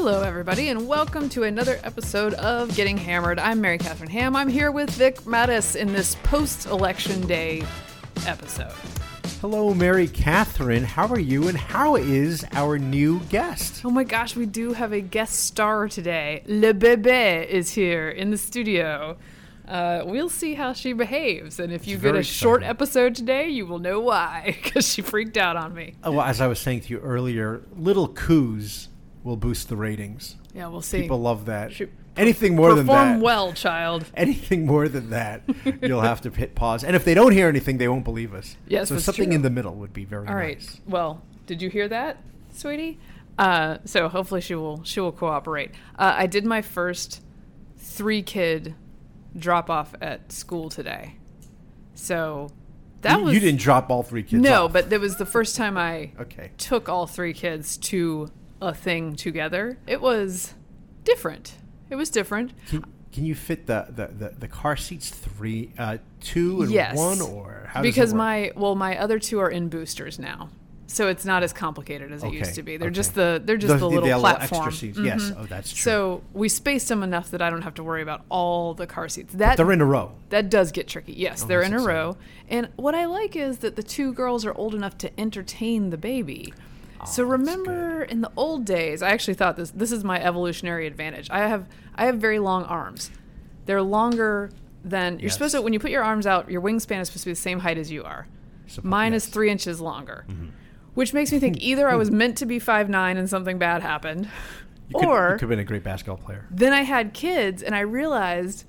Hello, everybody, and welcome to another episode of Getting Hammered. I'm Mary Katharine Ham. I'm here with Vic Matus in this post election day episode. Hello, Mary Katharine. How are you, and how is our new guest? Oh my gosh, we do have a guest star today. Le Bebe is here in the studio. Uh, we'll see how she behaves, and if you get a short exciting. episode today, you will know why, because she freaked out on me. Oh, well, as I was saying to you earlier, little coos will boost the ratings. Yeah, we'll see. People love that. Shoot. Anything more than that. Perform well, child. Anything more than that, you'll have to hit pause. And if they don't hear anything, they won't believe us. Yes, so something true. in the middle would be very nice. All right. nice. Well, did you hear that, sweetie? Uh, so hopefully she will she will cooperate. Uh, I did my first three kid drop off at school today. So that you, was you didn't drop all three kids. no, off. but it was the first time I okay. took all three kids to a thing together. It was different. It was different. Can, can you fit the, the, the, the car seats three, uh, two and Yes. one, or it because my well my other two are in boosters now so it's not as complicated as it Okay, used to be they're okay. just the they're just the, little little platform extra seats. Yes. Mhm. Oh, that's true. so we spaced them enough that i don't have to worry about all the car seats that they're in a row. that does get tricky yes Oh, they're in a exciting. row and what i like is that the two girls are old enough to entertain the baby Oh, that's remember in the old days i actually thought this this is my evolutionary advantage. I have i have very long arms. They're longer than you're Yes. supposed to when you put your arms out your wingspan is supposed to be the same height as you are. Suppo- Mine is three inches longer, mm-hmm. which makes me think either I was meant to be five nine and something bad happened, You could, or you could have been a great basketball player. then I had kids and I realized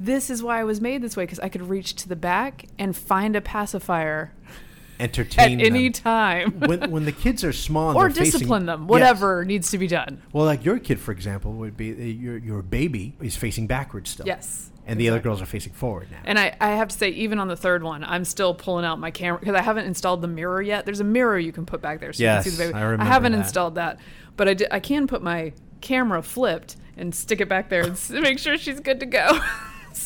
this is why I was made this way because I could reach to the back and find a pacifier at any them. time. when when the kids are small and or they're facing- discipline them, Yes. whatever needs to be done. Well, like your kid, for example, would be uh, your your baby is facing backwards still. Yes. and the other girls are facing forward now. And I, I have to say, even on the third one, I'm still pulling out my camera because I haven't installed the mirror yet. There's a mirror you can put back there so you can see Yes, the baby. I remember haven't that. installed that, but I, I can put my camera flipped and stick it back there and s- make sure she's good to go.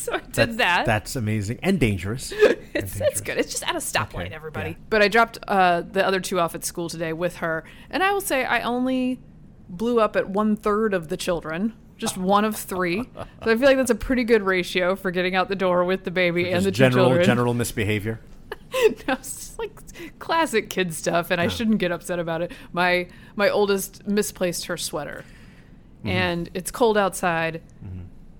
so I did that's, that. That's amazing and dangerous. it's, it's good. It's just at a stoplight, Okay, everybody. yeah. But I dropped uh, the other two off at school today with her, and I will say I only blew up at one third of the children. Just one of three. So I feel like that's a pretty good ratio for getting out the door with the baby and the general children. general misbehavior. no, it's just like classic kid stuff, and I shouldn't get upset about it. My my oldest misplaced her sweater, Mm-hmm. and it's cold outside,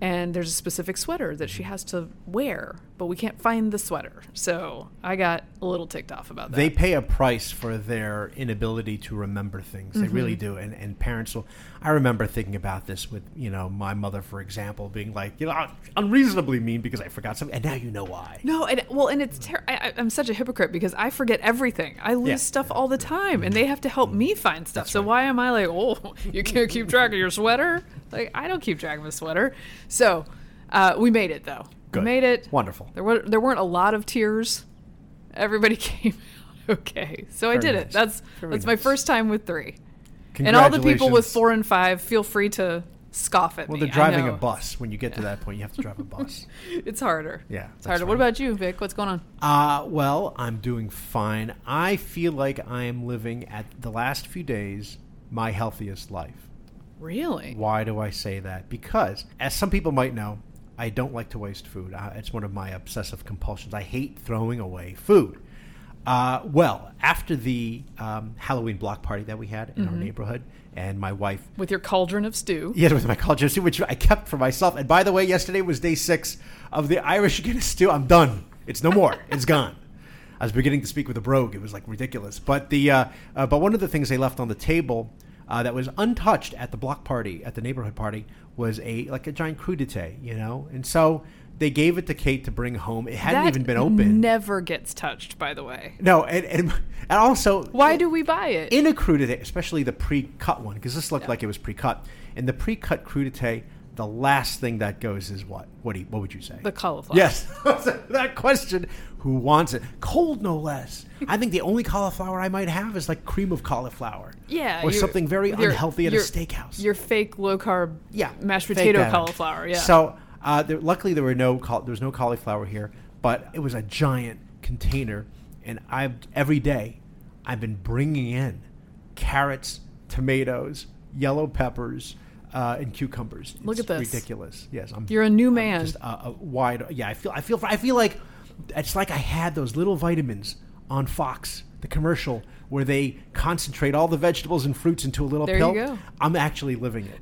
and there's a specific sweater that she has to wear, but we can't find the sweater. So I got a little ticked off about that. They pay a price for their inability to remember things. They really Mm-hmm. do. And, and parents will. I remember thinking about this with, you know, my mother, for example, being like, you know, unreasonably mean because I forgot something. And now you know why. no, and well, and it's ter- I, I'm such a hypocrite because I forget everything. I lose Yeah. stuff all the time, and they have to help me find stuff. That's so right. why am I like, oh, you can't keep track of your sweater? Like I don't keep track of a sweater. So uh, we made it though. Good. We made it. Wonderful. There were there weren't a lot of tears. Everybody came okay. So I Very did it. That's Very that's my first time with three. And all the people with four and five, feel free to scoff at Well, me. Well, they're driving a bus. When you get to that point, you have to drive a bus. It's harder. Yeah, It's that's harder. What about you, Vic? What's going on? Uh, well, I'm doing fine. I feel like I am living at the last few days my healthiest life. Really? Why do I say that? Because, as some people might know, I don't like to waste food. Uh, it's one of my obsessive compulsions. I hate throwing away food. Uh, well, after the um, Halloween block party that we had in our neighborhood, and my wife With your cauldron of stew. yeah, with my cauldron of stew, which I kept for myself. And by the way, yesterday was day six of the Irish Guinness stew. I'm done. It's no more. it's gone. I was beginning to speak with a brogue. It was like ridiculous. But the uh, uh, but one of the things they left on the table uh, that was untouched at the block party at the neighborhood party was a like a giant crudité, you know. And so they gave it to Kate to bring home. It hadn't that even been opened. Never gets touched, by the way. no, and, and and also Why do we buy it? in a crudité, especially the pre-cut one, because this looked Yeah. like it was pre-cut. In the pre-cut crudité, the last thing that goes is what? What do you, what would you say? the cauliflower. yes, that question. Who wants it? Cold, no less. I think the only cauliflower I might have is like cream of cauliflower. Yeah. or something very unhealthy at a steakhouse. Your fake low carb yeah, mashed potato cauliflower. Yeah. So uh, there, luckily there were no caul- there was no cauliflower here, but it was a giant container, and I every day I've been bringing in carrots, tomatoes, yellow peppers, uh, and cucumbers. Look It's at this. Ridiculous. Yes, I'm. You're a new I'm man. Just a, a wide. Yeah, I feel. I feel. I feel like it's like I had those little vitamins on Fox, the commercial where they concentrate all the vegetables and fruits into a little There you pill. go. I'm actually living it.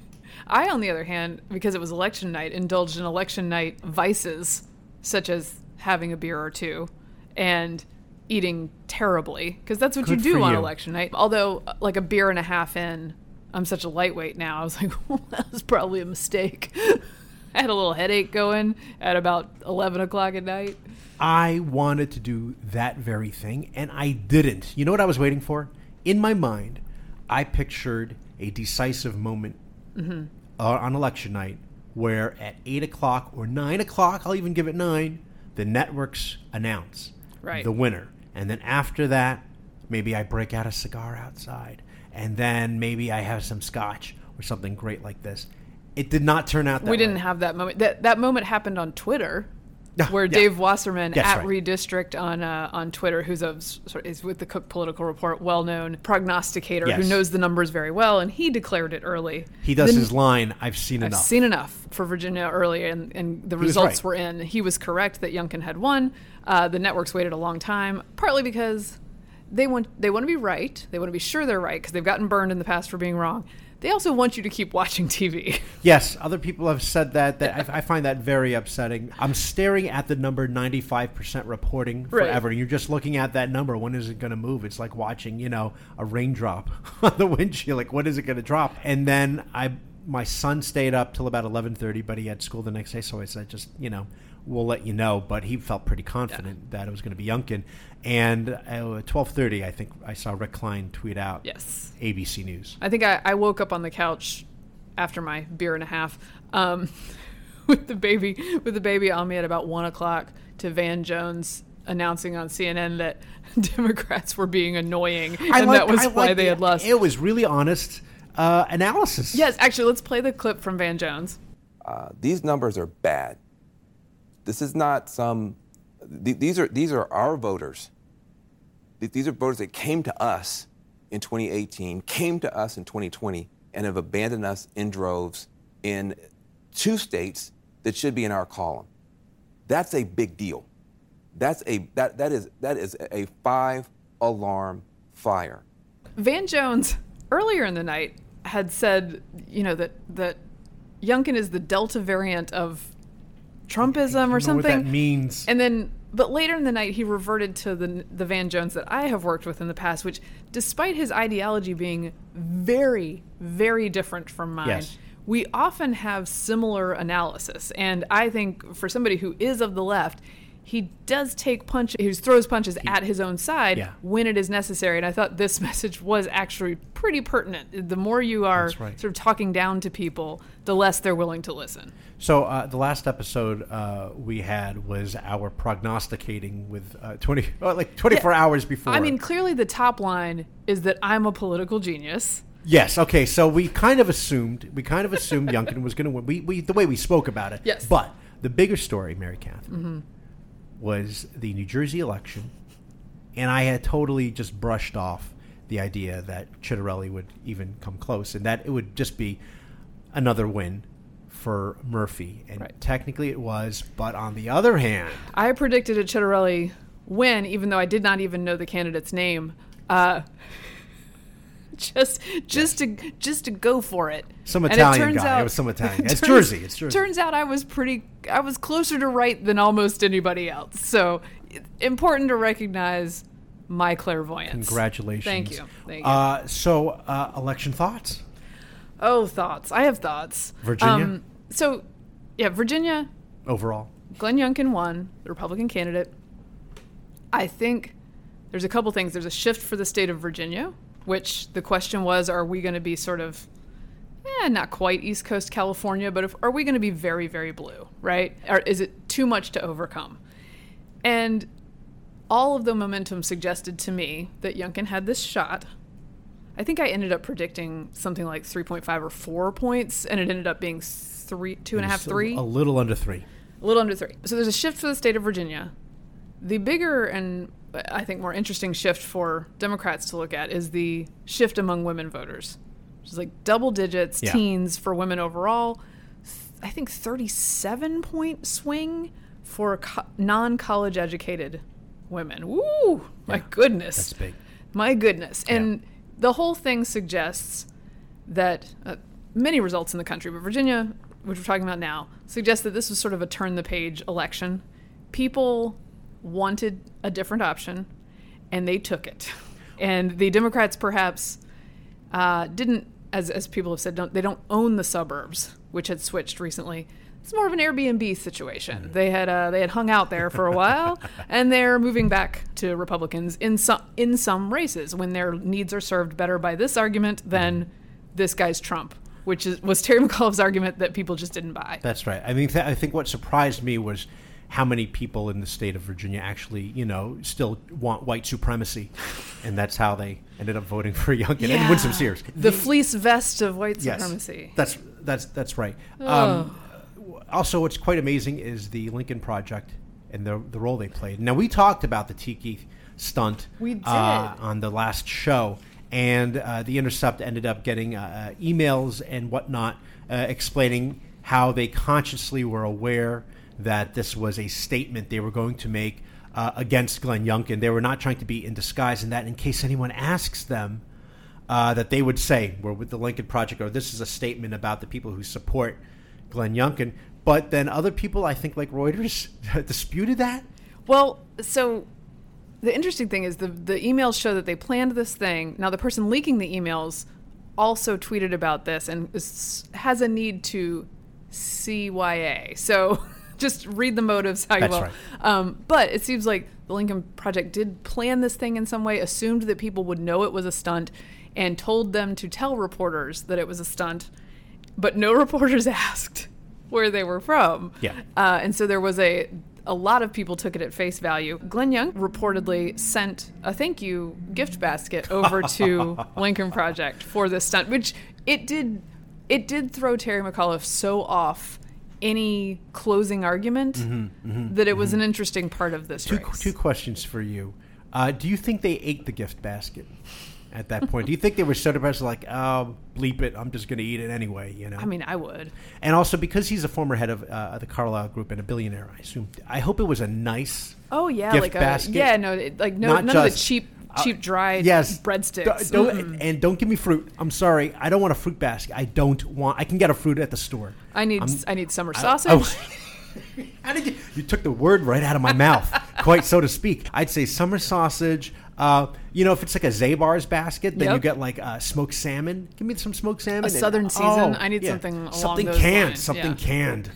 I, on the other hand, because it was election night, indulged in election night vices such as having a beer or two and eating terribly because that's what Good you do on you. election night. Although, uh, like a beer and a half in, I'm such a lightweight now. I was like, well, that was probably a mistake. I had a little headache going at about 11 o'clock at night. I wanted to do that very thing, and I didn't. You know what I was waiting for? In my mind, I pictured a decisive moment Mm-hmm. uh, on election night where at 8 o'clock or 9 o'clock, I'll even give it 9, the networks announce Right. the winner. And then after that, maybe I break out a cigar outside. And then maybe I have some scotch or something great like this. It did not turn out that we didn't way. have that moment. That that moment happened on Twitter, Yeah, where yeah. Dave Wasserman That's at right. Redistrict on uh, on Twitter, who's a is with the Cook Political Report, well known prognosticator who knows the numbers very well, and he declared it early. He does The- his line, I've seen I've enough. seen enough for Virginia early, and, and the was results right. were in. He was correct that Youngkin had won. Uh, the networks waited a long time, partly because they want they want to be right. They want to be sure they're right because they've gotten burned in the past for being wrong. They also want you to keep watching TV. Yes, other people have said that. That I, I find that very upsetting. I'm staring at the number 95% reporting Right. forever. You're just looking at that number. When is it going to move? It's like watching, you know, a raindrop on the windshield. Like, when is it going to drop? And then I, my son stayed up till about 11:30, but he had school the next day, so I said, just you know, we'll let you know. But he felt pretty confident that it was going to be Youngkin. And at 12:30, I think I saw Rick Klein tweet out yes. ABC News. I think I, I woke up on the couch after my beer and a half um, with the baby with the baby on me at about one o'clock to Van Jones announcing on CNN that Democrats were being annoying I and like- that was I why they the- had lost. It was really honest uh, analysis. yes, actually, let's play the clip from Van Jones. Uh, these numbers are bad. This is not some. Th- these are these are our voters. Th- These are voters that came to us in 2018, came to us in 2020, and have abandoned us in droves in two states that should be in our column. That's a big deal. That's a that that is that is a five alarm fire. Van Jones earlier in the night had said, you know, that that Youngkin is the Delta variant of Trumpism You or know something. What that means. And then, but later in the night, he reverted to the the Van Jones that I have worked with in the past, which, despite his ideology being very, very different from mine, Yes. we often have similar analysis. And I think for somebody who is of the left, he does take punches, he throws punches at his own side Yeah. when it is necessary. And I thought this message was actually pretty pertinent. The more you are right. sort of talking down to people, the less they're willing to listen. So uh, the last episode uh, we had was our prognosticating with uh, twenty, oh, like twenty-four hours before. I mean, clearly the top line is that I'm a political genius. yes, okay. So we kind of assumed, we kind of assumed Youngkin was going to win. We, we, the way we spoke about it. Yes. But the bigger story, Mary Katharine, was the New Jersey election, and I had totally just brushed off the idea that Ciattarelli would even come close, and that it would just be another win for Murphy. And Right. technically it was, but on the other hand, I predicted a Ciattarelli win, even though I did not even know the candidate's name. Uh, just, just to, just to go for it. Some And Italian turns guy. It was some Italian guy. It's turns- Jersey. It's Jersey. Turns out I was pretty. I was closer to right than almost anybody else. So important to recognize my clairvoyance. Congratulations. Thank you. Thank you. Uh, so, uh, election thoughts? oh, thoughts. I have thoughts. Um, Virginia? so, yeah, Virginia. Overall, Glenn Youngkin won, the Republican candidate. I think there's a couple things. There's a shift for the state of Virginia, which the question was, are we going to be sort of, eh, not quite East Coast California, but if, are we going to be very, very blue, right? Or is it too much to overcome? And all of the momentum suggested to me that Youngkin had this shot. I think I ended up predicting something like 3.5 or 4 points, and it ended up being three, two and a half, three. A little under three. A little under three. So there's a shift for the state of Virginia. The bigger and I think more interesting shift for Democrats to look at is the shift among women voters. which is like double digits, Yeah. teens for women overall. I think 37 point swing for co- non college educated women. Woo! My Yeah, goodness. That's big. My goodness. And the whole thing suggests that uh, many results in the country, but Virginia, which we're talking about now, suggests that this was sort of a turn the page election. People wanted a different option and they took it. And the Democrats perhaps uh, didn't, as, as people have said, don't, they don't own the suburbs, which had switched recently. It's more of an Airbnb situation. They had uh, they had hung out there for a while, and they're moving back to Republicans in some in some races when their needs are served better by this argument than this guy's Trump, which is was Terry McAuliffe's argument that people just didn't buy. That's right. I mean, th- I think what surprised me was how many people in the state of Virginia actually, you know, still want white supremacy, and that's how they ended up voting for Youngkin and Winsome Sears. the fleece vest of white supremacy. Yes, that's that's that's right. Um, also, what's quite amazing is the Lincoln Project and the the role they played. Now, we talked about the Tiki stunt We uh, did. on the last show, and uh, the Intercept ended up getting uh, uh, emails and whatnot uh, explaining how they consciously were aware that this was a statement they were going to make uh, against Glenn Youngkin. They were not trying to be in disguise, and that in case anyone asks them, uh, that they would say we're with the Lincoln Project, or this is a statement about the people who support Glenn Youngkin. But then other people, I think, like Reuters, disputed that. Well, so the interesting thing is the the emails show that they planned this thing. Now the person leaking the emails also tweeted about this and is, has a need to CYA. So just read the motives how you That's will. right. Um, but it seems like the Lincoln Project did plan this thing in some way, assumed that people would know it was a stunt, and told them to tell reporters that it was a stunt. But no reporters asked where they were from. Yeah. Uh, and so there was a a lot of people took it at face value. Glenn Young reportedly sent a thank you gift basket over to Lincoln Project for this stunt, which it did it did throw Terry McAuliffe so off any closing argument that it was an interesting part of this Two, race. two questions for you. Uh, do you think they ate the gift basket at that point? do you think they were so depressed, like, oh, bleep it, I'm just going to eat it anyway, you know? I mean, I would. and also because he's a former head of uh, the Carlyle Group and a billionaire, I assume. I hope it was a nice. Oh yeah, Gift like a, basket? yeah, no, it, like no, Not none of the cheap, cheap dried yes, breadsticks. Don't, don't- and don't give me fruit. I'm sorry, I don't want a fruit basket. I don't want. I can get a fruit at the store. I need, I'm- I need summer I- sausage. oh. How did you? You took the word right out of my mouth, quite so to speak. I'd say summer sausage. Uh, you know, if it's like a Zabar's basket, then you get like uh, smoked salmon. Give me some smoked salmon. and- southern season. I need something along something those canned. lines, Something yeah. canned.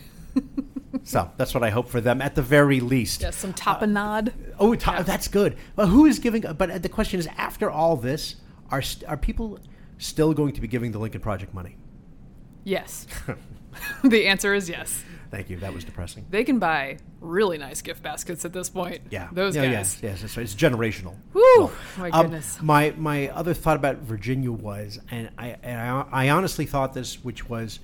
So that's what I hope for them at the very least. yeah, some tapenade. Oh, ta- that's good. But who is giving? But the question is, after all this, are st- are people still going to be giving the Lincoln Project money? Yes. the answer is yes. Thank you. That was depressing. They can buy really nice gift baskets at this point. Yeah, Those yeah, guys. Yes, yes, it's, it's generational. Woo! My Um, goodness. my my other thought about Virginia was, and I, and I I honestly thought this, which was,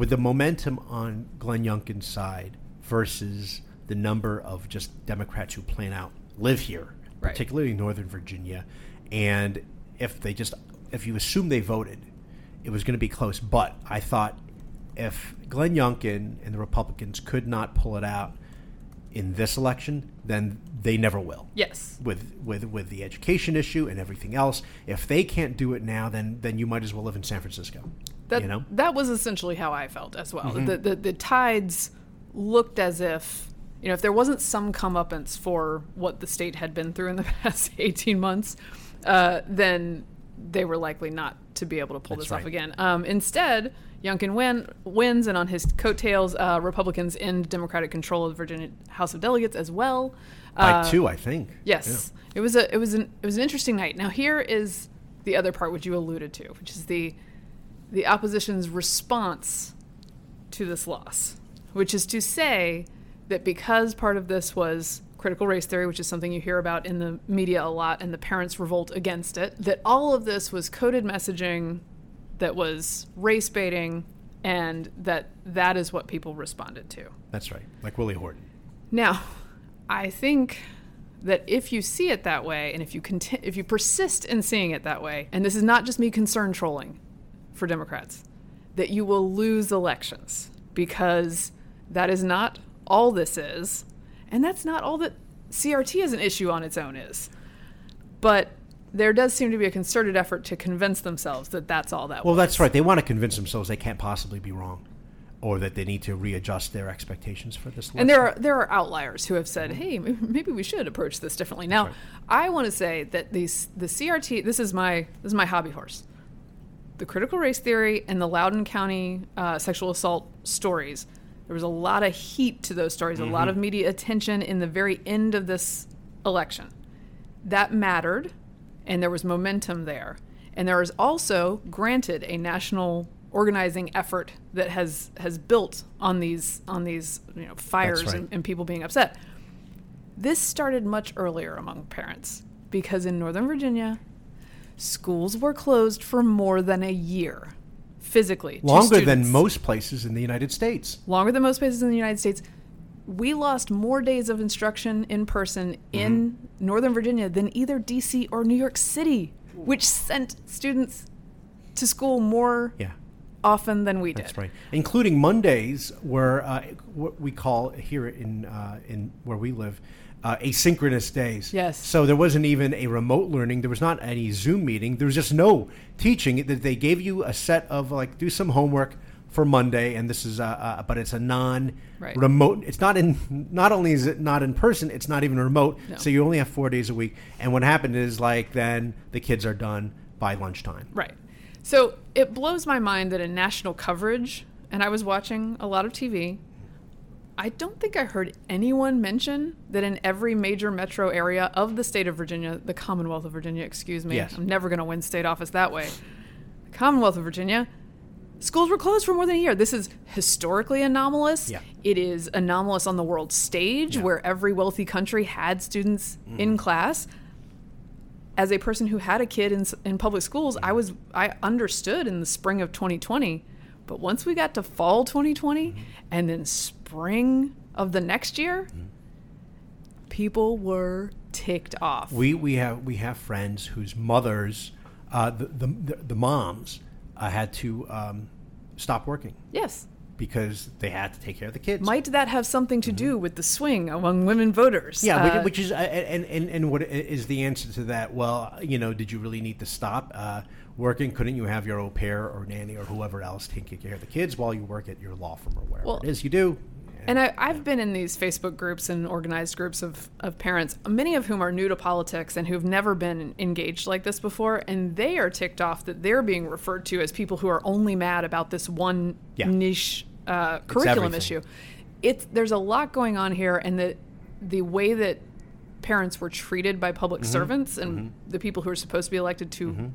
with the momentum on Glenn Youngkin's side versus the number of just Democrats who plan out live here, Right. particularly in Northern Virginia, and if they just if you assume they voted, it was going to be close. But I thought if Glenn Youngkin and the Republicans could not pull it out in this election, then they never will yes. with with with the education issue and everything else. If they can't do it now, then then you might as well live in San Francisco. That, you know, Mm-hmm. that was essentially how I felt as well. The, the the tides looked as if you know if there wasn't some comeuppance for what the state had been through in the past eighteen months, uh, then they were likely not to be able to pull That's this off again. Um, instead, Youngkin win, wins, and on his coattails, uh, Republicans end Democratic control of the Virginia House of Delegates as well. by Uh, two, I think. Yes, it was a it was an it was an interesting night. Now here is the other part which you alluded to, which is the the opposition's response to this loss, which is to say that because part of this was critical race theory, which is something you hear about in the media a lot, and the parents revolt against it, that all of this was coded messaging that was race baiting, and that that is what people responded to. That's right. Like Willie Horton. Now, I think that if you see it that way, and if you conti- if you persist in seeing it that way, and this is not just me concern trolling, for Democrats that you will lose elections because that is not all this is. And that's not all that CRT as an issue on its own is. But there does seem to be a concerted effort to convince themselves that that's all that Well, was. that's right. They want to convince themselves they can't possibly be wrong, or that they need to readjust their expectations for this. And there are there are outliers who have said, mm-hmm. "Hey, maybe we should approach this differently." Now, right. I want to say that these the CRT. This is my this is my hobby horse. The critical race theory and the Loudoun County uh, sexual assault stories. There was a lot of heat to those stories, a lot of media attention in the very end of this election. That mattered, and there was momentum there. And there is also, granted, a national organizing effort that has has built on these on these you know fires right. and, and people being upset. This started much earlier among parents because in Northern Virginia, schools were closed for more than a year, physically. longer than most places in the United States. longer than most places in the United States. We lost more days of instruction in person in Mm-hmm. Northern Virginia than either DC or New York City, which sent students to school more Yeah. often than we did. That's right, including Mondays, were uh, what we call here in uh, in where we live. Uh, asynchronous days. Yes. So there wasn't even a remote learning. There was not any Zoom meeting. There was just no teaching. That they gave you a set of like do some homework for Monday, and this is uh, uh, but it's a non-remote. It's not in. Not only is it not in person, it's not even remote. No. So you only have four days a week. And what happened is like then the kids are done by lunchtime. Right. So it blows my mind that in national coverage, and I was watching a lot of TV, I don't think I heard anyone mention that in every major metro area of the state of Virginia, the Commonwealth of Virginia, excuse me, Yes. I'm never going to win state office that way. The Commonwealth of Virginia, schools were closed for more than a year. This is historically anomalous. Yeah. It is anomalous on the world stage Yeah. where every wealthy country had students in mm. class as a person who had a kid in, in public schools, I was I understood in the spring of 2020, but once we got to fall 2020 and then spring of the next year, people were ticked off. We we have we have friends whose mothers, uh, the, the the moms, uh, had to um, stop working yes. because they had to take care of the kids. Might that have something to do with the swing among women voters? Mm-hmm. yeah, Uh, which, which is uh, and, and and what is the answer to that? Well, you know, did you really need to stop uh, working? Couldn't you have your au pair or nanny or whoever else taking care of the kids while you work at your law firm or wherever Well, it is you do? And I, I've been in these Facebook groups and organized groups of, of parents, many of whom are new to politics and who've never been engaged like this before. And they are ticked off that they're being referred to as people who are only mad about this one Yeah. niche uh, curriculum everything. issue. It's, there's a lot going on here, and the, the way that parents were treated by public Mm-hmm. servants and the people who are supposed to be elected to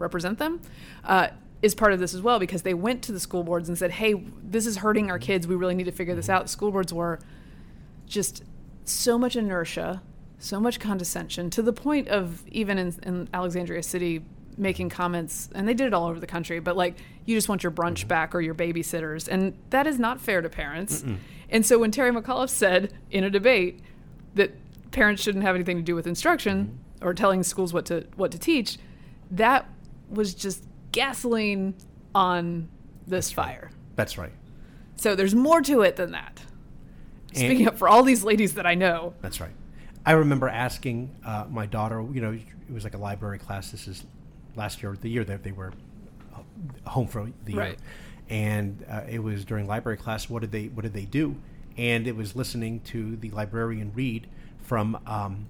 represent them uh, is part of this as well because they went to the school boards and said, "Hey, this is hurting our kids. We really need to figure this mm-hmm. out." The school boards were just so much inertia, so much condescension, to the point of even in, in Alexandria City making comments, and they did it all over the country. But like, you just want your brunch mm-hmm. back or your babysitters, and that is not fair to parents. And so when Terry McAuliffe said in a debate that parents shouldn't have anything to do with instruction mm-hmm. or telling schools what to what to teach, that was just gasoline on this fire. That's right. So there's more to it than that. And- Speaking up for all these ladies that I know. That's right. I remember asking uh, my daughter, you know, it was like a library class. This is last year, the year that they were uh, home for the year, Right. and uh, it was during library class. What did they What did they do? And it was listening to the librarian read from um,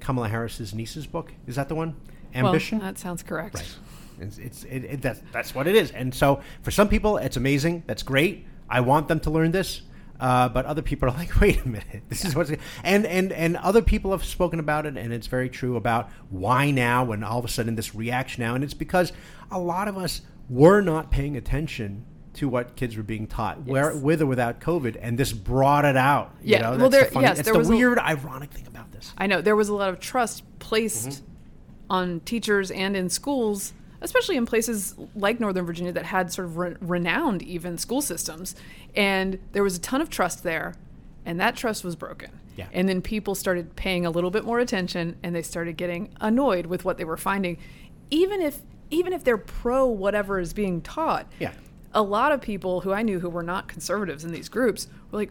Kamala Harris's niece's book. Is that the one? Ambition. Well, that sounds correct. Right. It's, it's it, it, that's, that's what it is. And so for some people, it's amazing. That's great. I want them to learn this. Uh, but other people are like, wait a minute, this is what's and and and other people have spoken about it, and it's very true about why now, and all of a sudden this reaction now, and it's because a lot of us were not paying attention to what kids were being taught, where, with or without COVID, and this brought it out. you Yeah, know? well, That's the there- funny- yes, it's there the was a- weird, ironic thing about this. I know there was a lot of trust placed Mm-hmm. on teachers and in schools, especially in places like Northern Virginia that had sort of re- renowned even school systems, and there was a ton of trust there, and that trust was broken. Yeah. And then people started paying a little bit more attention, and they started getting annoyed with what they were finding, even if even if they're pro whatever is being taught, Yeah. a lot of people who I knew who were not conservatives in these groups were like,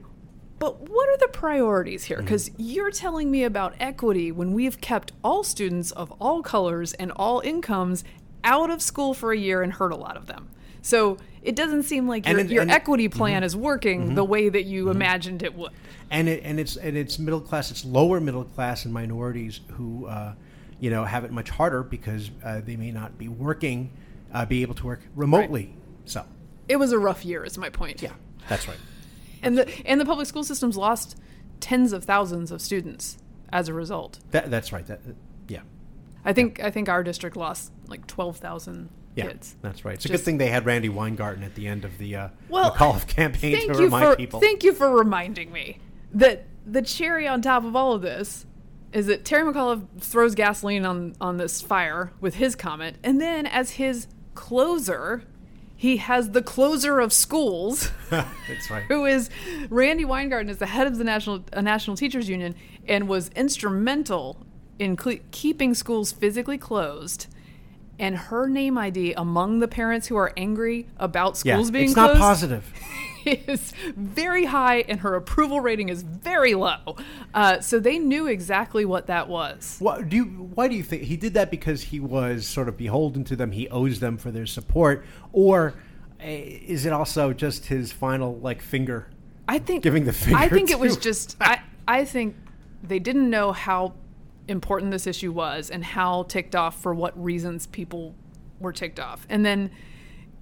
but what are the priorities here? Mm-hmm. Because you're telling me about equity when we've kept all students of all colors and all incomes out of school for a year and hurt a lot of them. So it doesn't seem like your, it- your equity plan is working the way that you imagined it would. and it, and it's and it's middle class. It's lower middle class and minorities who, uh, you know, have it much harder because uh, they may not be working, uh, be able to work remotely. So, It was a rough year, is my point. yeah, that's right. And the and the public school systems lost tens of thousands of students as a result. That, that's right. That, yeah, I think I think our district lost like twelve thousand yeah, kids. that's right. It's a good thing they had Randi Weingarten at the end of the uh, Well, McAuliffe campaign Thank to you remind for people. thank you for reminding me that the cherry on top of all of this is that Terry McAuliffe throws gasoline on on this fire with his comment, and then as his closer, he has the closer of schools. that's right. who is Randi Weingarten is the head of the national uh, National Teachers Union and was instrumental in cle keeping schools physically closed. And her name ID among the parents who are angry about Yeah, schools being it's closed not positive. is very high, and her approval rating is very low. Uh, so they knew exactly what that was. What do you? Why do you think he did that? Because he was sort of beholden to them. He owes them for their support, or uh, is it also just his final like finger? I think Giving the finger I think it was just I I think they didn't know how important this issue was and how ticked off for what reasons people were ticked off. And then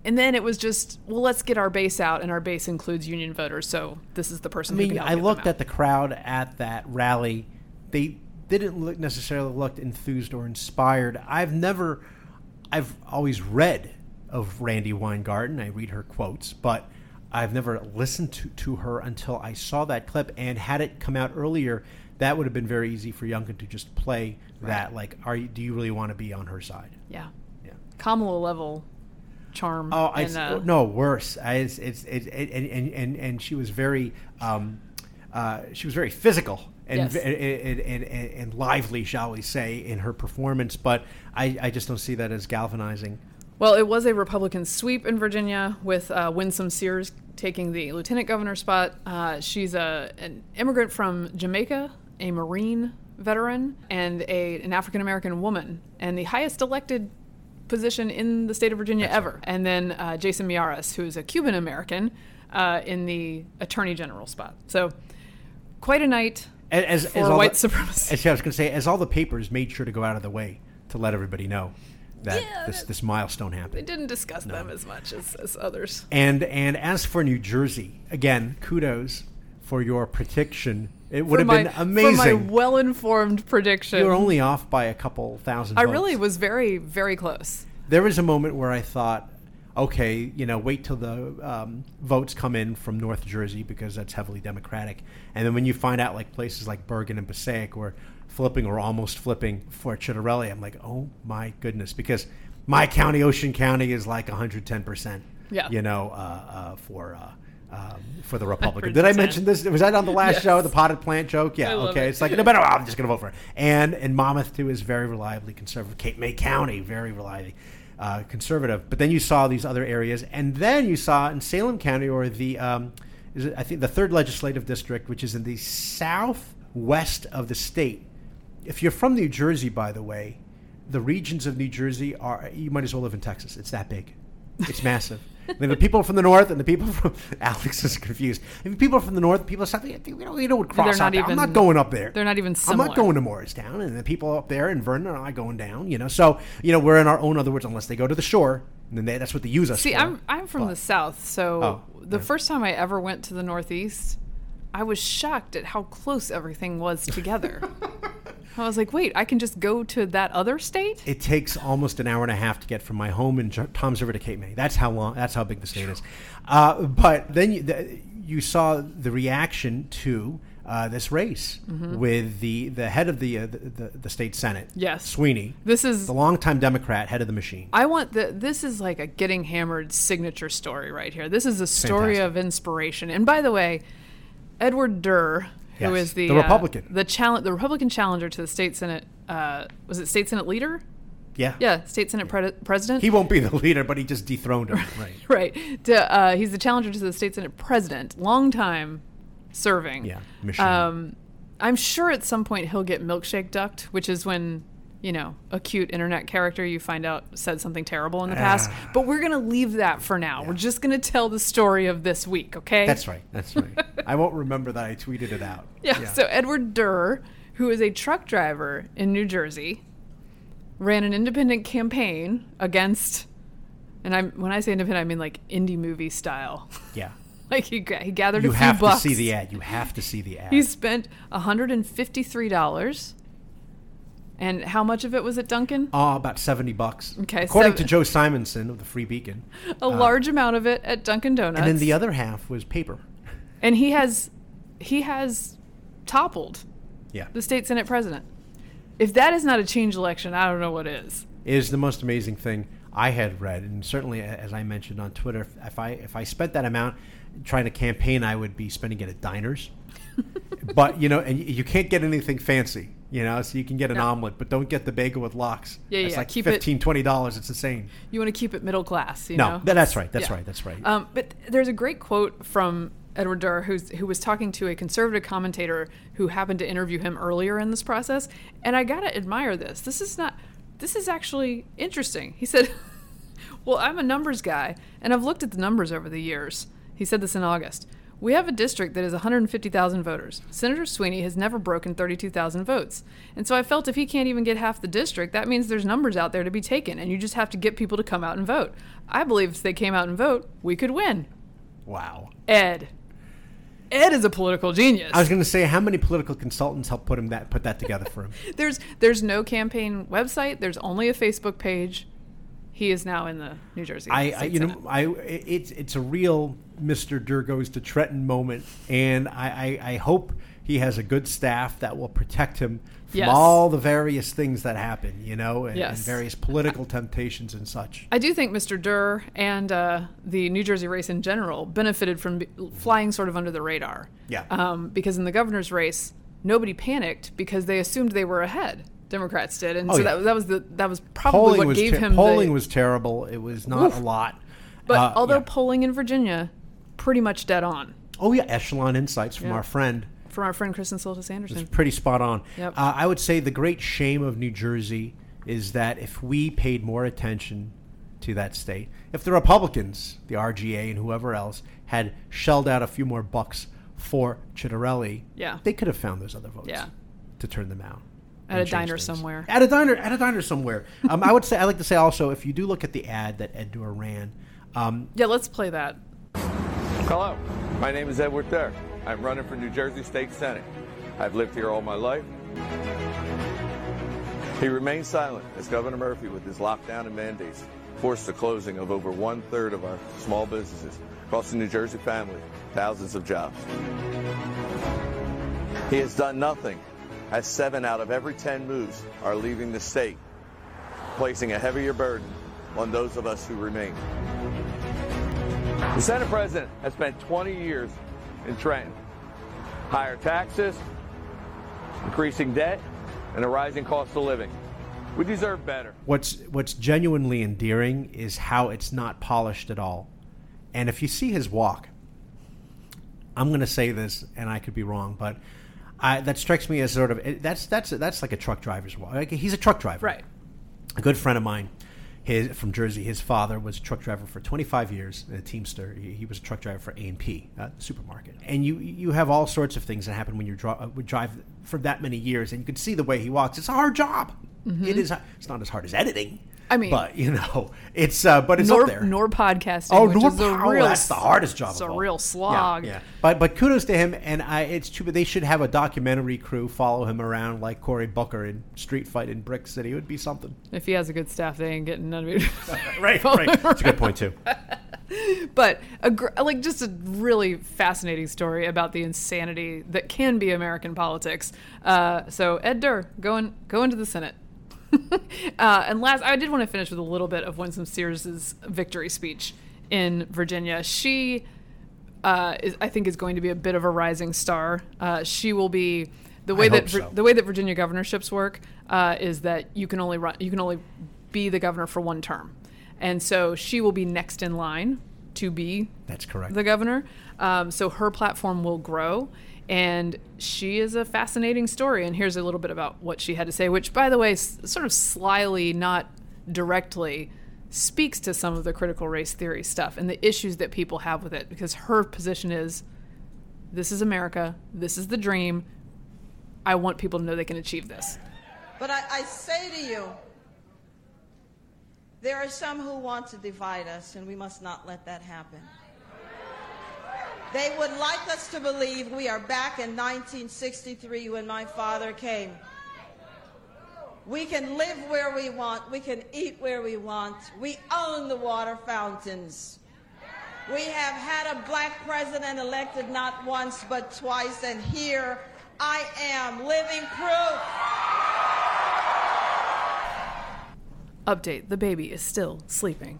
and then it was just well let's get our base out and our base includes union voters so this is the person I mean, I looked at the crowd at that rally. They didn't look necessarily looked enthused or inspired. I've never, I've always read of Randi Weingarten. I read her quotes, but I've never listened to, to her until I saw that clip. And had it come out earlier, that would have been very easy for Youngkin to just play that. Like, are you, do you really want to be on her side? yeah. Yeah. Kamala level charm. Oh, I and, uh, no worse. I, it's it's it, it, and, and and and she was very, um, uh, she was very physical and, Yes. and, and, and and lively, shall we say, in her performance. But I, I just don't see that as galvanizing. Well, it was a Republican sweep in Virginia with uh, Winsome Sears taking the lieutenant governor spot. Uh, she's a, an immigrant from Jamaica, a Marine veteran, and a, an African American woman, and the highest elected position in the state of Virginia ever. And then uh, Jason Miyares, who is a Cuban American, uh, in the attorney general spot. So, quite a night As, as, for as all white the, supremacy. As I was going to say, as all the papers made sure to go out of the way to let everybody know that Yeah, this this milestone happened. They didn't discuss them as much as, as others. And and as for New Jersey, again, kudos for your prediction. It would have my- been amazing. For my well-informed prediction. you were only off by a couple thousand. I votes. really was very, very close. There was a moment where I thought, okay, you know, wait till the um, votes come in from North Jersey because that's heavily Democratic, and then when you find out like places like Bergen and Passaic were flipping or almost flipping for Ciattarelli, I'm like, oh my goodness, because my county, Ocean County, is like 110 percent. Yeah. You know, uh, uh, for. Uh, um, for the Republican. Did I 100%. mention this? Was that on the last Yes. show, the potted plant joke? Yeah, okay. it. It's like, no matter what, I'm just going to vote for it. And and Monmouth too is very reliably conservative. Cape May County very reliably uh, conservative. But then you saw these other areas, and then you saw in Salem County or the um, is it, I think the third legislative district, which is in the southwest of the state. If you're from New Jersey, by the way, the regions of New Jersey are you might as well live in Texas. It's that big. It's massive. Then the people from the north and the people from Alex is confused. And the people from the north, people south, you know, you know what cross They're out not. I'm not going up there. they're not even I'm not going to Morristown, and the people up there in Vernon are not going down. You know, so you know we're in our own other words unless they go to the shore, and then they, that's what they use us See, for. I'm I'm from But- the south, so Oh, the yeah. first time I ever went to the Northeast, I was shocked at how close everything was together. I was like, wait, I can just go to that other state? It takes almost an hour and a half to get from my home in Toms River to Cape May. That's how long. That's how big the state is. Uh, but then you, the, you saw the reaction to uh, this race with the, the head of the, uh, the, the the state senate, Yes. Sweeney, This is the longtime Democrat, head of the machine. I want the this is like a getting hammered signature story right here. This is a story Fantastic. of inspiration. And by the way, Edward Durr, who Yes, is the the uh, Republican. the challenge, the Republican challenger to the state senate, uh, was it state senate leader? Yeah. Yeah, state senate pre- president. He won't be the leader, but he just dethroned him. Right. right. To, uh, he's the challenger to the state senate president, long time serving. Yeah, machine. Um, I'm sure at some point he'll get milkshake ducked, which is when you know a cute internet character you find out said something terrible in the past. Ah. But we're gonna leave that for now. We're just gonna tell the story of this week, okay? That's right. That's right. I won't remember that I tweeted it out. Yeah. So Edward Durr, who is a truck driver in New Jersey, ran an independent campaign against, and I'm when I say independent, I mean like indie movie style. yeah. like he he gathered You a few bucks. You have to see the ad. You have to see the ad. He spent $153. And how much of it was at Dunkin'? Oh, ah, about 70 bucks. Okay, According to Joe Simonson of the Free Beacon. A uh, large amount of it at Dunkin' Donuts. And then the other half was paper. and he has he has toppled Yeah. the state senate president. If that is not a change election, I don't know what is. is the most amazing thing I had read, and certainly as I mentioned on Twitter, if- I if I spent that amount trying to campaign, I would be spending it at diners. but you know, and you can't get anything fancy, you know. So you can get an No. omelet, but don't get the bagel with lox. Yeah, it's yeah, like keep it- 20 dollars. It's insane. You want to keep it middle class, you No, know? that- that's right. That's Yeah. right. That's right. Um, but there's a great quote from Edward Durr, who's, who was talking to a conservative commentator who happened to interview him earlier in this process. And I gotta admire this. This is not. This is actually interesting. He said, "Well, I'm a numbers guy, and I've looked at the numbers over the years." He said this in August. We have a district that is 150,000 voters. Senator Sweeney has never broken 32,000 votes. And so I felt if he can't even get half the district, that means there's numbers out there to be taken, and you just have to get people to come out and vote. I believe if they came out and vote, we could win. wow. Ed. Ed is a political genius. I was going to say how many political consultants helped put him that put that together for him. there's there's no campaign website. There's only a Facebook page. He is now in the New Jersey. I, I you know I it's it's a real Mr. Durr Goes to Trenton moment, and I, I I hope he has a good staff that will protect him from Yes. all the various things that happen, you know, and, and various political temptations and such. I do think Mr. Durr and uh, the New Jersey race in general benefited from flying sort of under the radar. Yeah. Um, because in the governor's race, nobody panicked because they assumed they were ahead. Democrats did, and Oh, so yeah. that, that was the that was probably polling what was gave ter- him polling the, was terrible. It was not Oof. a lot. But Uh, although yeah. polling in Virginia, pretty much dead on oh yeah, echelon insights from Yeah. our friend from our friend Kristen Soltis Anderson. It's pretty spot on. Yep. Uh, I would say the great shame of New Jersey is that if we paid more attention to that state, if the Republicans, the RGA, and whoever else had shelled out a few more bucks for Ciattarelli, Yeah. they could have found those other votes Yeah. to turn them out. At a diner things. somewhere. At a diner, at a diner somewhere. um, I would say I like to say also if you do look at the ad that Ed Durr ran, um, Yeah, let's play that. Hello, my name is Edward Durr. I'm running for New Jersey State Senate. I've lived here all my life. He remained silent as Governor Murphy, with his lockdown and mandates, forced the closing of over one third of our small businesses, costing New Jersey families thousands of jobs. He has done nothing, as seven out of every 10 moves are leaving the state, placing a heavier burden on those of us who remain. The Senate President has spent 20 years in Trenton. Higher taxes, increasing debt, and a rising cost of living. We deserve better. what's what's genuinely endearing is how it's not polished at all. And if you see his walk, I'm going to say this, and I could be wrong, but I, that strikes me as sort of that's that's that's like a truck driver's walk. Like he's a truck driver, Right. A good friend of mine, his from Jersey. His father was a truck driver for 25 years, a Teamster. He, he was a truck driver for A and P uh, supermarket. And you you have all sorts of things that happen when you uh, drive for that many years, and you can see the way he walks. It's a hard job. It is. It's not as hard as editing. I mean- but you know, it's uh, but it's nor, up there. nor podcasting. Oh, which nor is a real, That's the hardest job. It's a all. real slog. Yeah, yeah. But but kudos to him, and I, it's too bad they should have a documentary crew follow him around like Cory Booker in Street Fight in Brick City. It would be something. If he has a good staff, they ain't getting none of it. Right, right. That's a good point too. but a, gr- like just a really fascinating story about the insanity that can be American politics. Uh, so Ed Durr going going to the Senate. uh, and last, I did want to finish with a little bit of Winsome Sears's victory speech in Virginia. She, uh, is, I think, is going to be a bit of a rising star. Uh, she will be the way that so. the way that Virginia governorships work uh, is that you can only run you can only be the governor for one term. And so she will be next in line to be That's correct. the governor. Um, so her platform will grow. And she is a fascinating story. And here's a little bit about what she had to say, which, by the way, s- sort of slyly, not directly, speaks to some of the critical race theory stuff and the issues that people have with it. Because her position is this is America, this is the dream. I want people to know they can achieve this. But I, I say to you, there are some who want to divide us, and we must not let that happen. They would like us to believe we are back in 1963 when my father came. We can live where we want. We can eat where we want. We own the water fountains. We have had a black president elected not once but twice, and here I am, living proof. Update the baby is still sleeping.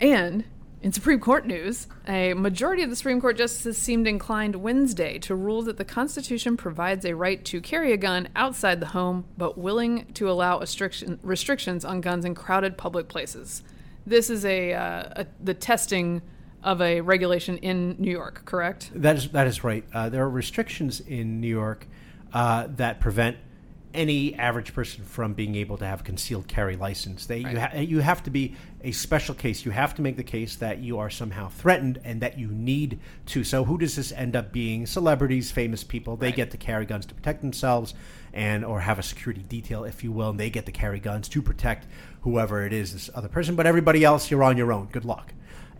and in Supreme Court news, a majority of the Supreme Court justices seemed inclined Wednesday to rule that the Constitution provides a right to carry a gun outside the home, but willing to allow restriction, restrictions on guns in crowded public places. This is a, uh, a the testing of a regulation in New York, correct? That is that is right. Uh, there are restrictions in New York uh, that prevent any average person from being able to have a concealed carry license. They you, ha- you have to be a special case. You have to make the case that you are somehow threatened and that you need to. So who does this end up being? Celebrities, famous people. They Right. get to carry guns to protect themselves and or have a security detail, if you will, and they get to carry guns to protect whoever it is, this other person. But everybody else, you're on your own. Good luck.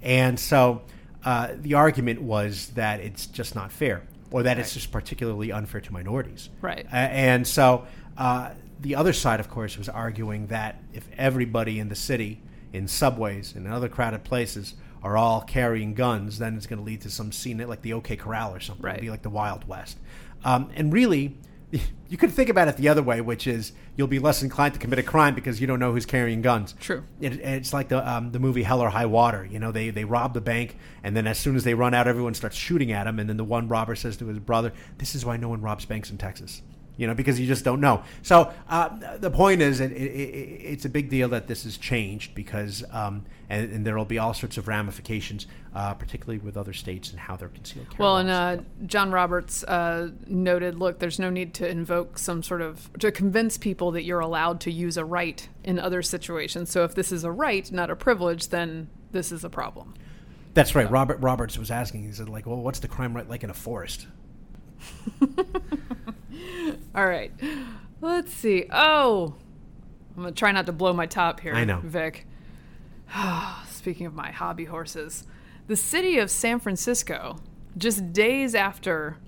And so uh, the argument was that it's just not fair, or that it's just particularly unfair to minorities. Right. A- and so uh, the other side, of course, was arguing that if everybody in the city, in subways and other crowded places, are all carrying guns, then it's going to lead to some scene like the OK Corral or something. Right. It'd be like the Wild West. Um, and really, you could think about it the other way, which is you'll be less inclined to commit a crime because you don't know who's carrying guns. True. It, it's like the um, the movie Hell or High Water. You know, they they rob the bank, and then as soon as they run out, everyone starts shooting at them, and then the one robber says to his brother, "This is why no one robs banks in Texas." You know, because you just don't know. So uh, the point is, it, it, it, it's a big deal that this has changed because, um, and, and there will be all sorts of ramifications, uh, particularly with other states and how they're concealed carry. Well, and uh, John Roberts uh, noted, look, there's no need to invoke some sort of to convince people that you're allowed to use a right in other situations. So if this is a right, not a privilege, then this is a problem. That's right. Robert Roberts was asking. He said, "Like, well, what's the crime rate like in a forest?" All right, let's see. Oh, I'm gonna try not to blow my top here. I know. Vic. Speaking of my hobby horses, the city of San Francisco, just days after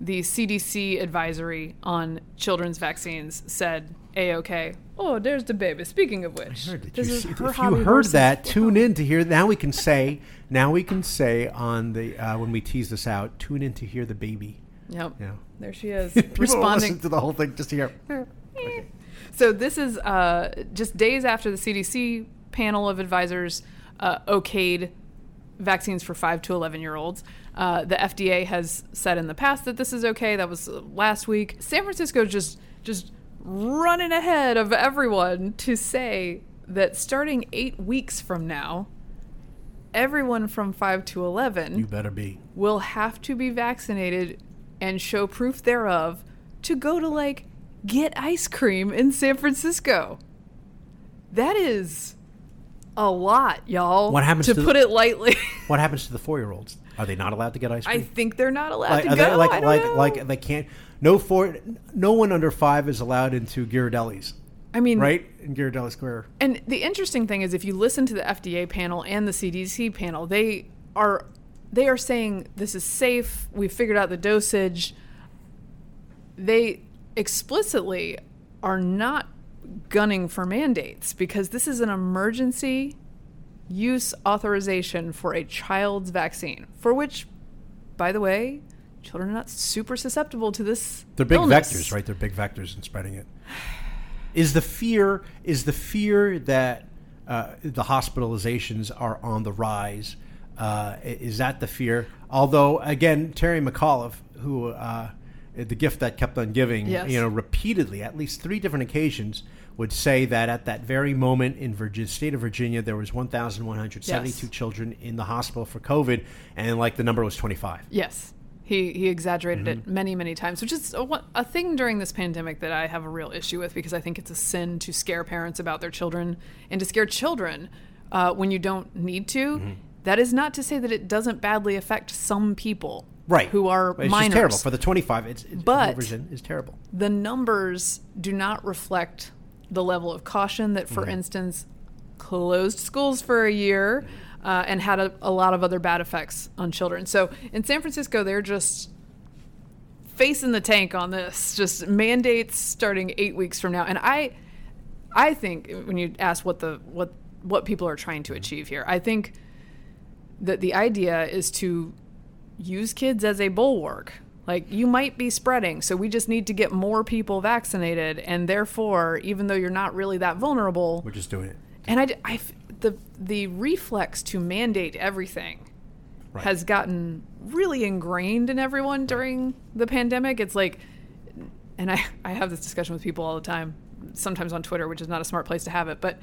the CDC advisory on children's vaccines said a okay. Oh, there's the baby. Speaking of which, this you is her if you heard horses. that, tune in to hear. Now we can say. Now we can say on the uh, when we tease this out. Tune in to hear the baby. Yep. Yeah. There she is, responding. to the whole thing just to hear. So this is uh, just days after the CDC panel of advisors uh, okayed vaccines for five to eleven year olds. Uh, the FDA has said in the past that this is okay. That was last week. San Francisco just just running ahead of everyone to say that starting eight weeks from now, everyone from five to eleven You better be. will have to be vaccinated and show proof thereof to go to like get ice cream in San Francisco. That is a lot, y'all. What happens to to the- put it lightly? What happens to the four-year-olds? Are they not allowed to get ice cream? I think they're not allowed like, to go. they, like, I don't like, know. like they can't. No four. No one under five is allowed into Ghirardelli's, I mean, right? In Ghirardelli Square. And the interesting thing is, if you listen to the FDA panel and the CDC panel, they are they are saying this is safe. We figured out the dosage. They explicitly are not gunning for mandates because this is an emergency use authorization for a child's vaccine, for which, by the way, children are not super susceptible to this. They're big illness. vectors, right? They're big vectors in spreading it. Is the fear is the fear that uh, the hospitalizations are on the rise? Uh, is that the fear? Although again, Terry McAuliffe, who uh, the gift that kept on giving, Yes. you know, repeatedly, at least three different occasions, would say that at that very moment in Virginia, state of Virginia, there was 1,172 Yes. children in the hospital for COVID, and like the number was 25. Yes. He, he exaggerated Mm-hmm. it many, many times, which is a, a thing during this pandemic that I have a real issue with because I think it's a sin to scare parents about their children and to scare children uh, when you don't need to. Mm-hmm. That is not to say that it doesn't badly affect some people Right. who are It's minors. terrible. For the 25, it's, it's But- is terrible. the numbers do not reflect the level of caution that, for instance, closed schools for a year uh, and had a, a lot of other bad effects on children. So in San Francisco, they're just facing the tank on this, just mandates starting eight weeks from now. And I, I think when you ask what the what what people are trying to achieve here, I think that the idea is to use kids as a bulwark. Like you might be spreading, so we just need to get more people vaccinated, and therefore, even though you're not really that vulnerable, We're just doing it. and I, the the reflex to mandate everything Right. has gotten really ingrained in everyone during the pandemic. It's like, and I I have this discussion with people all the time, sometimes on Twitter, which is not a smart place to have it, but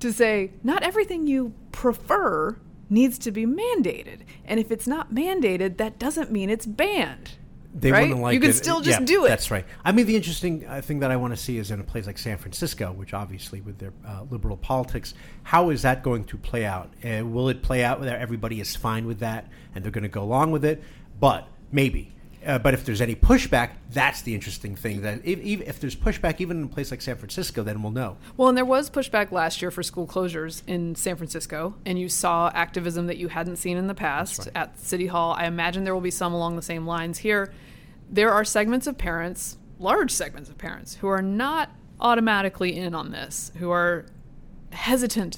to say not everything you prefer needs to be mandated, and if it's not mandated, that doesn't mean it's banned. They right? wouldn't like you can it. still just Yeah, do it. That's right. I mean, the interesting uh, thing that I want to see is in a place like San Francisco, which obviously with their uh, liberal politics, how is that going to play out? Uh, will it play out where everybody is fine with that and they're going to go along with it? But maybe. Uh, but if there's any pushback, that's the interesting thing. That if, if, if there's pushback, even in a place like San Francisco, then we'll know. Well, and there was pushback last year for school closures in San Francisco, and you saw activism that you hadn't seen in the past at City Hall. I imagine there will be some along the same lines here. There are segments of parents, large segments of parents, who are not automatically in on this, who are hesitant,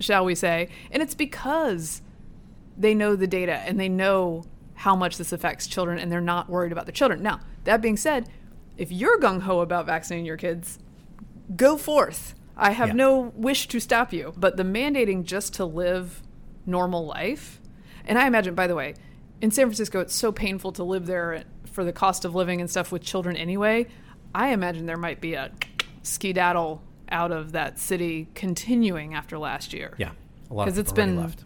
shall we say, and it's because they know the data and they know how much this affects children and they're not worried about their children. Now, that being said, if you're gung ho about vaccinating your kids, go forth. I have Yeah. no wish to stop you, but the mandating just to live normal life, and I imagine, by the way, in San Francisco, it's so painful to live there for the cost of living and stuff with children anyway. I imagine there might be a skedaddle out of that city continuing after last year Yeah. A lot of because it's been left.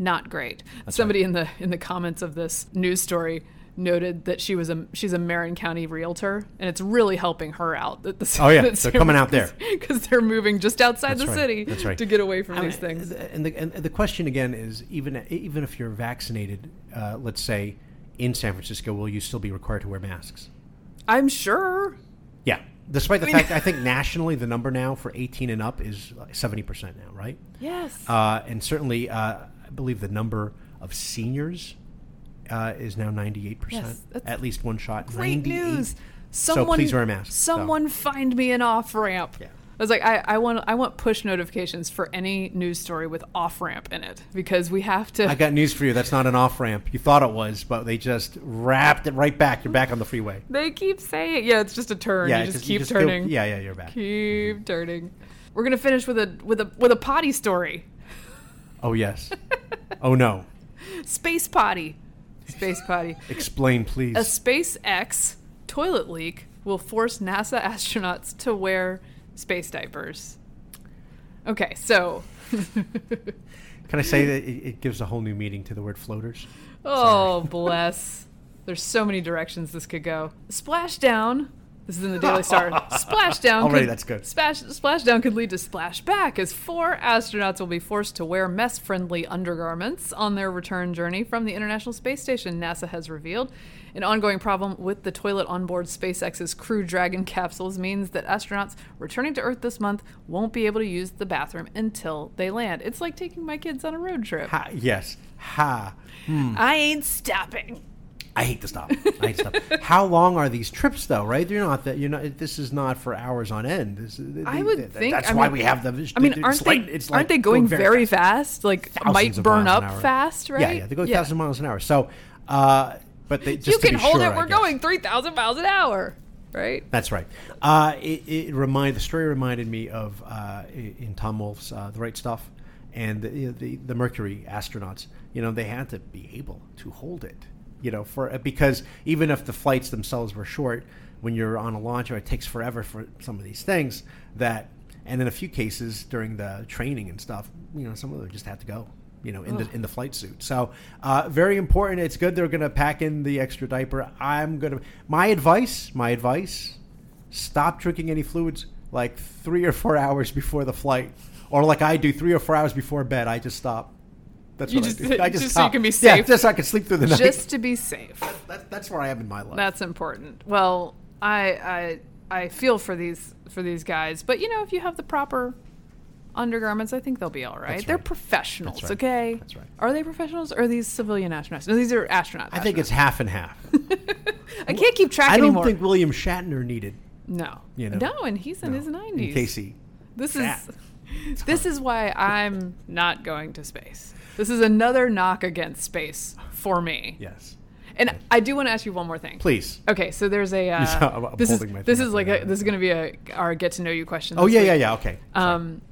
Not great. Somebody in the in the comments of this news story noted that she was a she's a Marin County realtor, and it's really helping her out. That the Oh, yeah. They're coming out there. because they're moving just outside That's the right. city That's right. to get away from I these mean, things. And the, and the question again is even even if you're vaccinated, uh, let's say in San Francisco, will you still be required to wear masks? I'm sure. Yeah. Despite the mean- fact, I think nationally the number now for 18 and up is seventy percent now, right? Yes. Uh, and certainly, uh, I believe the number of seniors uh, is now 98 percent. Yes, At least one shot. Great 98. news. So Someone, please wear a mask. So- Someone find me an off ramp. Yeah. I was like, I, I want I want push notifications for any news story with off ramp in it because we have to. I got news for you. That's not an off ramp. You thought it was, but they just wrapped it right back. You're back on the freeway. they keep saying, yeah, it's just a turn. Yeah, you just, you keep go- turning. yeah, yeah, you're back. keep turning. We're gonna finish with a with a with a potty story. Oh yes. oh no. Space potty. Space potty. Explain, please. A SpaceX toilet leak will force NASA astronauts to wear space diapers. Okay, so Can I say that it, it gives a whole new meaning to the word floaters? oh bless. There's so many directions this could go. Splashdown. This is in the Daily Star. Splashdown. Already could- that's good. Splash, splashdown could lead to splashback as four astronauts will be forced to wear mess-friendly undergarments on their return journey from the International Space Station. NASA has revealed an ongoing problem with the toilet on board SpaceX's Crew Dragon capsules means that astronauts returning to Earth this month won't be able to use the bathroom until they land. It's like taking my kids on a road trip. Ha, yes. Ha. Hmm. I ain't stopping. I hate to stop. I hate to stop. How long are these trips, though? Right? You're not that. You're not. This is not for hours on end. This, is- I would they- think. that's I why mean- we have the. I mean, it's aren't like- they? it's aren't they going very fast. fast? Like Thousands might burn up fast, right? Yeah, yeah. They go thousand miles an hour. So, uh, but they just you can hold sure, it. We're going three thousand miles an hour, right? That's right. Uh, it, it remind the story reminded me of uh, in Tom Wolfe's uh, The Right Stuff, and the, the the Mercury astronauts. You know, they had to be able to hold it you know, for because even if the flights themselves were short, when you're on a launch or it takes forever for some of these things that, and in a few cases during the training and stuff, you know, some of them just had to go. You know, in the in the flight suit. So, uh, very important. It's good they're going to pack in the extra diaper. I'm going to. My advice. My advice. Stop drinking any fluids like three or four hours before the flight, or like I do, three or four hours before bed. I just stop. That's You what just- I do. I just, just so you can be safe. Yeah, safe. just so I can sleep through the night. Just to be safe. that, that's where I am in my life. That's important. Well, I I I feel for these for these guys, but you know, if you have the proper undergarments, I think they'll be all right. That's They're professionals, That's right. okay? That's right. Are they professionals or are these civilian astronauts? No, these are astronauts. I think it's half and half. I can't keep track I don't anymore. think William Shatner needed no. you know, no, and he's in no, his 90s. in case. This fat. is this is why I'm not going to space. This is another knock against space for me. Yes. And I do want to ask you one more thing. Please. Okay, so there's a uh, saw- I'm- I'm this is this is like a this is going to be a our get to know you question. Oh yeah, week. yeah, yeah. Okay. Um,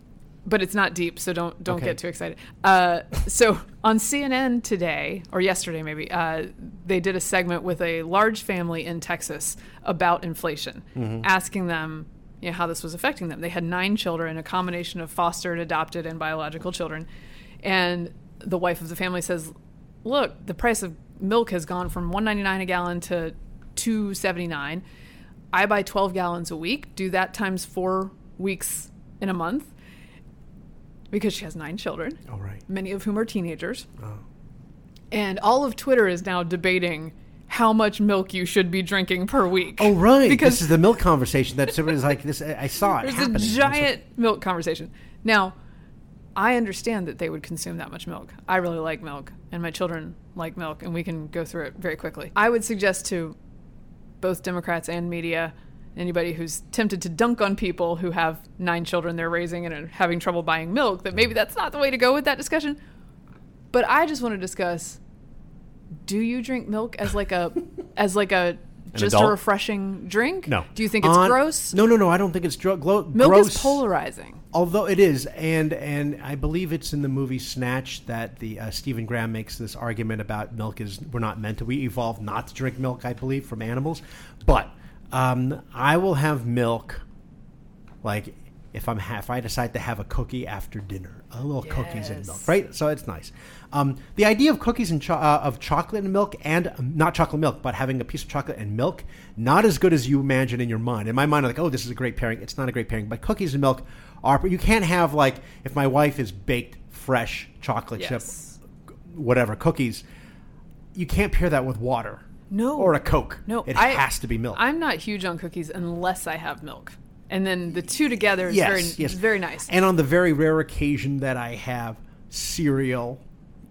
but it's not deep, so don't don't Okay. get too excited. Uh, so on CNN today or yesterday maybe uh, they did a segment with a large family in Texas about inflation, Mm-hmm. asking them you know, how this was affecting them. They had nine children, a combination of fostered, adopted, and biological children, and the wife of the family says, "Look, the price of milk has gone from 1.99 a gallon to 2.79. I buy 12 gallons a week. Do that times four weeks in a month." because she has nine children, All right. many of whom are teenagers. Oh. And all of Twitter is now debating how much milk you should be drinking per week. Oh right. Because this is the milk conversation that somebody's like this. I saw it. there's happening. a giant milk conversation. Now, I understand that they would consume that much milk. I really like milk, and my children like milk, and we can go through it very quickly. I would suggest to both Democrats and media, anybody who's tempted to dunk on people who have nine children they're raising and are having trouble buying milk, that maybe that's not the way to go with that discussion. But I just want to discuss: Do you drink milk as like a, as like a just a refreshing drink? No. Do you think it's On- gross? No, no, no. I don't think it's dro- glo- Milk gross. is polarizing. Although it is, and and I believe it's in the movie Snatch that the uh, Stephen Graham makes this argument about milk is we're not meant to. We evolved not to drink milk, I believe, from animals. But um, I will have milk, like if I'm ha- if I decide to have a cookie after dinner, a little cookies and milk, right? So it's nice. Um, the idea of cookies and cho- uh, of chocolate and milk, and um, not chocolate milk, but having a piece of chocolate and milk, not as good as you imagine in your mind. In my mind, I'm like, oh, this is a great pairing. It's not a great pairing, but cookies and milk are. But You can't have like if my wife is baked fresh chocolate Yes. chip, whatever cookies. You can't pair that with water. No. Or a Coke. No, it I- has to be milk. I'm not huge on cookies unless I have milk, and then the two together is yes, very yes, very nice. And on the very rare occasion that I have cereal,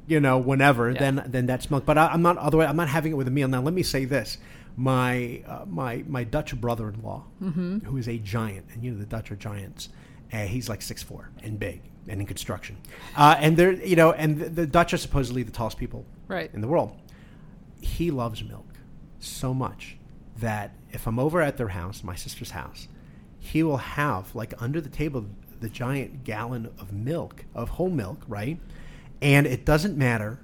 you know, whenever, Yeah. then then that's milk. But I, I'm not otherwise. I'm not having it with a meal. Now, let me say this: my uh, my my Dutch brother-in-law, Mm-hmm. who is a giant, and you know the Dutch are giants. Uh, he's like six four and big and in construction, uh, and they're you know, and the, the Dutch are supposedly the tallest people Right. in the world. He loves milk so much that if I'm over at their house, my sister's house, he will have like under the table the giant gallon of milk of whole milk, right? And it doesn't matter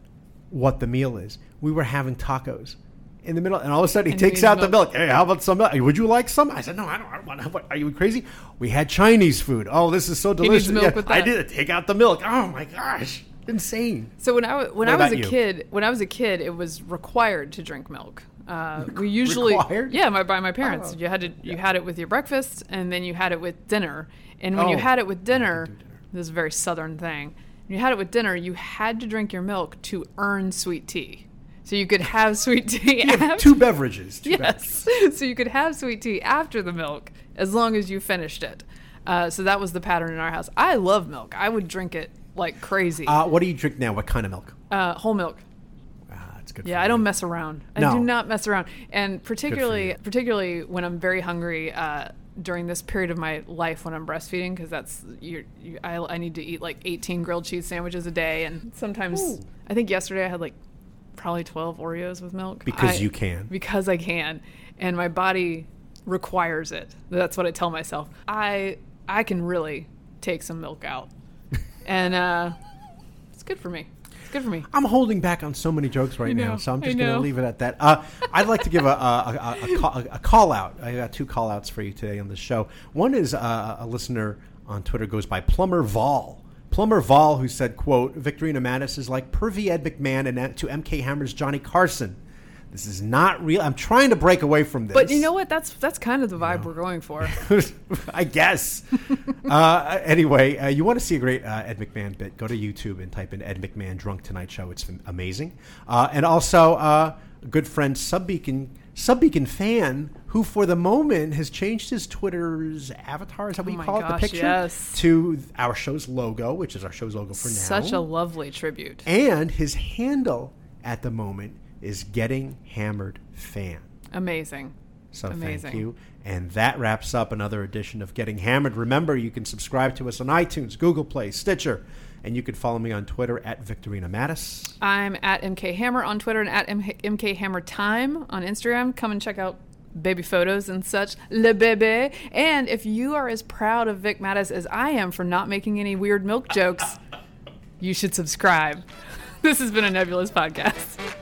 what the meal is. We were having tacos in the middle, and all of a sudden he And takes out the milk. milk. Hey, how about some milk? Would you like some? I said, No, I don't. I don't want. What, are you crazy? We had Chinese food. Oh, this is so delicious. milk Yeah, I did it. Take out the milk. Oh my gosh, insane. So when I when What I was a you? kid, when I was a kid, it was required to drink milk. Uh, we usually, Required? yeah, my, by my parents. Oh. You had to you had it with your breakfast, and then you had it with dinner. And when you Oh. had it with dinner, dinner. this is a very southern thing. When you had it with dinner, you had to drink your milk to earn sweet tea. So you could have sweet tea. You have after- two beverages. Two beverages. Yes. so you could have sweet tea after the milk as long as you finished it. Uh, so that was the pattern in our house. I love milk. I would drink it like crazy. Uh, what do you drink now? What kind of milk? Uh, whole milk. Ah, it's good. Yeah, I you. don't mess around. I No. do not mess around, and particularly, particularly when I'm very hungry uh, during this period of my life when I'm breastfeeding, because that's you, you, I, I need to eat like 18 grilled cheese sandwiches a day, and sometimes Ooh. I think yesterday I had like probably 12 Oreos with milk Because I- you can. because I can, and my body requires it. That's what I tell myself. I I can really take some milk out, and uh, it's good for me. Good for me. I'm holding back on so many jokes right I now, so I'm just going to leave it at that. Uh, I'd like to give a, a, a, call, a call out. I got two call outs for you today on the show. One is uh, a listener on Twitter goes by Plumber Vol. Plumber Vol, who said, "quote Victorino Matus is like pervy Ed McMahon and to MK Hammer's Johnny Carson. This is not real. I'm trying to break away from this, But you know what? That's that's kind of the vibe we're going for. I guess. uh, anyway, uh, you want to see a great uh, Ed McMahon bit? Go to YouTube and type in Ed McMahon Drunk Tonight Show. It's amazing. Uh, and also, uh, a good friend Subbeacon Subbeacon fan, who for the moment has changed his Twitter's avatar, is that what Oh you call it, the picture, yes. to our show's logo, which is our show's logo for now. Such a lovely tribute. and his handle at the moment is Getting Hammered Fan. Amazing. So Amazing. thank you. And that wraps up another edition of Getting Hammered. Remember, you can subscribe to us on iTunes, Google Play, Stitcher, and you can follow me on Twitter at Victorino Matus. I'm at MK Hammer on Twitter and at MK Hammer Time on Instagram. Come and check out baby photos and such. Le bebe. And if you are as proud of Vic Matus as I am for not making any weird milk jokes, you should subscribe. This has been a nebulous podcast.